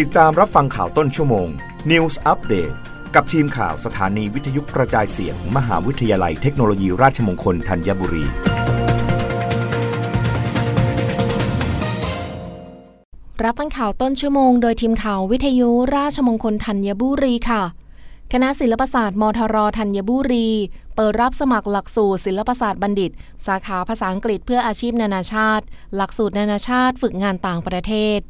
ติดตามรับฟังข่าวต้นชั่วโมง News Update กับทีมข่าวสถานีวิทยุกระจายเสียงมมหาวิทยาลัยเทคโนโลยีราชมงคลธัญบุรี รับฟังข่าวต้นชั่วโมงโดยทีมข่าววิทยุราชมงคลธัญบุรีค่ะ คณะศิลปศาสตร์มทรธัญบุรี เปิดรับสมัครหลักสูตรศิลปศาสตร์บัณฑิต สาขาภาษาอังกฤษเพื่ออาชีพนานาชาติ หลักสูตรนานาชาติ ฝึกงานต่างประเทศ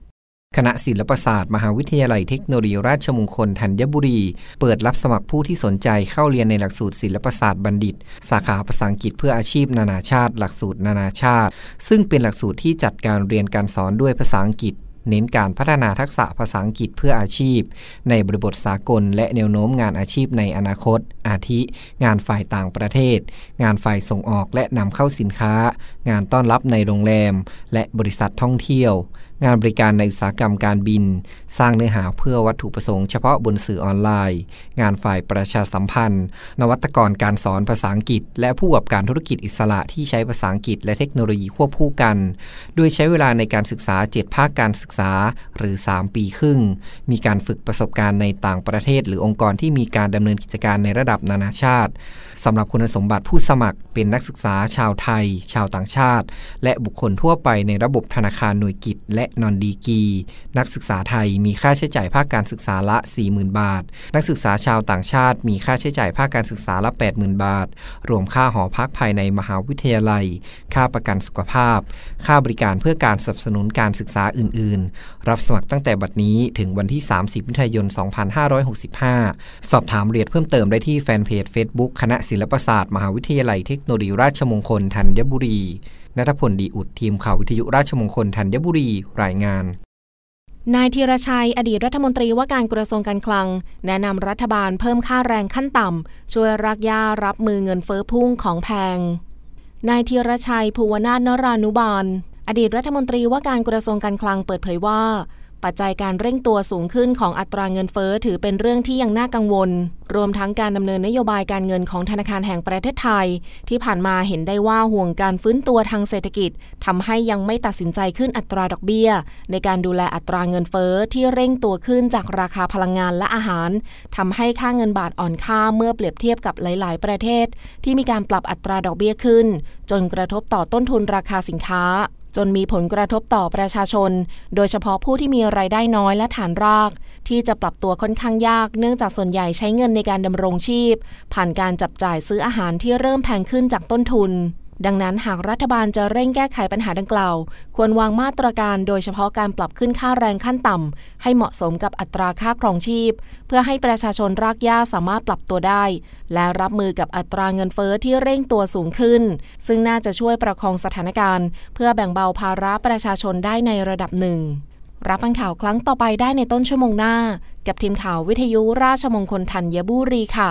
คณะศิลปศาสตร์ มหาวิทยาลัยเทคโนโลยีราชมงคลธัญบุรี เปิดรับสมัครผู้ที่สนใจเข้าเรียนในหลักสูตรศิลปศาสตร์บัณฑิต สาขาภาษาอังกฤษเพื่ออาชีพนานาชาติ หลักสูตรนานาชาติ ซึ่งเป็นหลักสูตรที่จัดการเรียนการสอนด้วยภาษาอังกฤษเน้นการพัฒนาทักษะภาษาอังกฤษเพื่ออาชีพ ในบริบทสากล และแนวโน้มงานอาชีพในอนาคต อาทิ งานฝ่ายต่างประเทศ งานฝ่ายส่งออกและนำเข้าสินค้า งานต้อนรับในโรงแรม และบริษัทท่องเที่ยว งานบริการในอุตสาหกรรมการบิน สร้างเนื้อหาเพื่อวัตถุประสงค์เฉพาะบนสื่อออนไลน์ งานฝ่ายประชาสัมพันธ์ นวัตกรการสอนภาษาอังกฤษ และผู้ประกอบการธุรกิจอิสระที่ใช้ภาษาอังกฤษ และเทคโนโลยีควบคู่กัน โดยใช้เวลาในการศึกษา 7 ภาคการศึกษาหรือ 3 ปีครึ่ง มีการฝึกประสบการณ์ในต่างประเทศ หรือองค์กรที่มีการดำเนินกิจการในระดับนานาชาติสำหรับคุณสมบัติผู้สมัครเป็นนักศึกษาชาวไทย ชาวต่างชาติ และบุคคลทั่วไปในระบบธนาคารหน่วยกิจและนอนดีกี นักศึกษาไทยมีค่าใช้จ่ายภาคการศึกษาละ 40,000 บาท นักศึกษาชาวต่างชาติมีค่าใช้จ่ายภาคการศึกษาละ 80,000 บาท รวมค่าหอพักภายในมหาวิทยาลัย ค่าประกันสุขภาพ ค่าบริการเพื่อการสนับสนุนการศึกษาอื่น ๆ รับสมัครตั้งแต่บัดนี้ถึงวันที่ 30 มิถุนายน 2565 สอบถามรายละเอียดเพิ่มเติมได้ที่แฟนเพจ Facebook คณะศิลปศาสตร์มหาวิทยาลัยเทคโนโลยีราชมงคลธัญบุรี นัทพลดีอุดทีมข่าววิทยุราชมงคลธัญบุรีรายงานนายธีรชัย อดีตรัฐมนตรีว่าการกระทรวงการคลัง แนะนำรัฐบาลเพิ่มค่าแรงขั้นต่ำ ช่วยรักย่ารับมือเงินเฟอ้อพุ่งของแพง นายธีรชัย ภูวนาถนรานุบาล อดีตรัฐมนตรีว่าการกระทรวงการคลังเปิดเผยว่า ปัจจัยการเร่งตัวสูงขึ้นของอัตราเงินเฟอ้อถือเป็นเรื่องที่ยังน่ากังวล รวมทั้งการดำเนินนโยบายการเงินของธนาคารแห่งประเทศไทย ที่ผ่านมาเห็นได้ว่าห่วงการฟื้นตัวทางเศรษฐกิจทำให้ยังไม่ตัดสินใจขึ้นอัตราดอกเบี้ย ในการดูแลอัตราเงินเฟอ้อที่เร่งตัวขึ้นจากราคาพลังงานและอาหารทำให้ค่าเงินบาทอ่อนค่าเมื่อเปรียบเทียบกับหลาย ๆ ประเทศ ที่มีการปรับอัตราดอกเบี้ยขึ้น จนกระทบต่อต้นทุนราคาสินค้า จนมีผลกระทบต่อประชาชน โดยเฉพาะผู้ที่มีรายได้น้อยและฐานราก ที่จะปรับตัวค่อนข้างยาก เนื่องจากส่วนใหญ่ใช้เงินในการดำรงชีพ ผ่านการจับจ่ายซื้ออาหารที่เริ่มแพงขึ้นจากต้นทุน ดังนั้นหากรัฐบาลจะเร่งแก้ไขปัญหาดังกล่าว ควรวางมาตรการโดยเฉพาะการปรับขึ้นค่าแรงขั้นต่ำ ให้เหมาะสมกับอัตราค่าครองชีพ เพื่อให้ประชาชนรากหญ้าสามารถปรับตัวได้ และรับมือกับอัตราเงินเฟอ้อที่เร่งตัวสูงขึ้น ซึ่งน่าจะช่วยประคองสถานการณ์ เพื่อแบ่งเบาภาระประชาชนได้ในระดับหนึ่ง รับฟังข่าวครั้งต่อไปได้ในต้นชั่วโมงหน้า กับทีมข่าววิทยุราชมงคลธัญบุรีค่ะ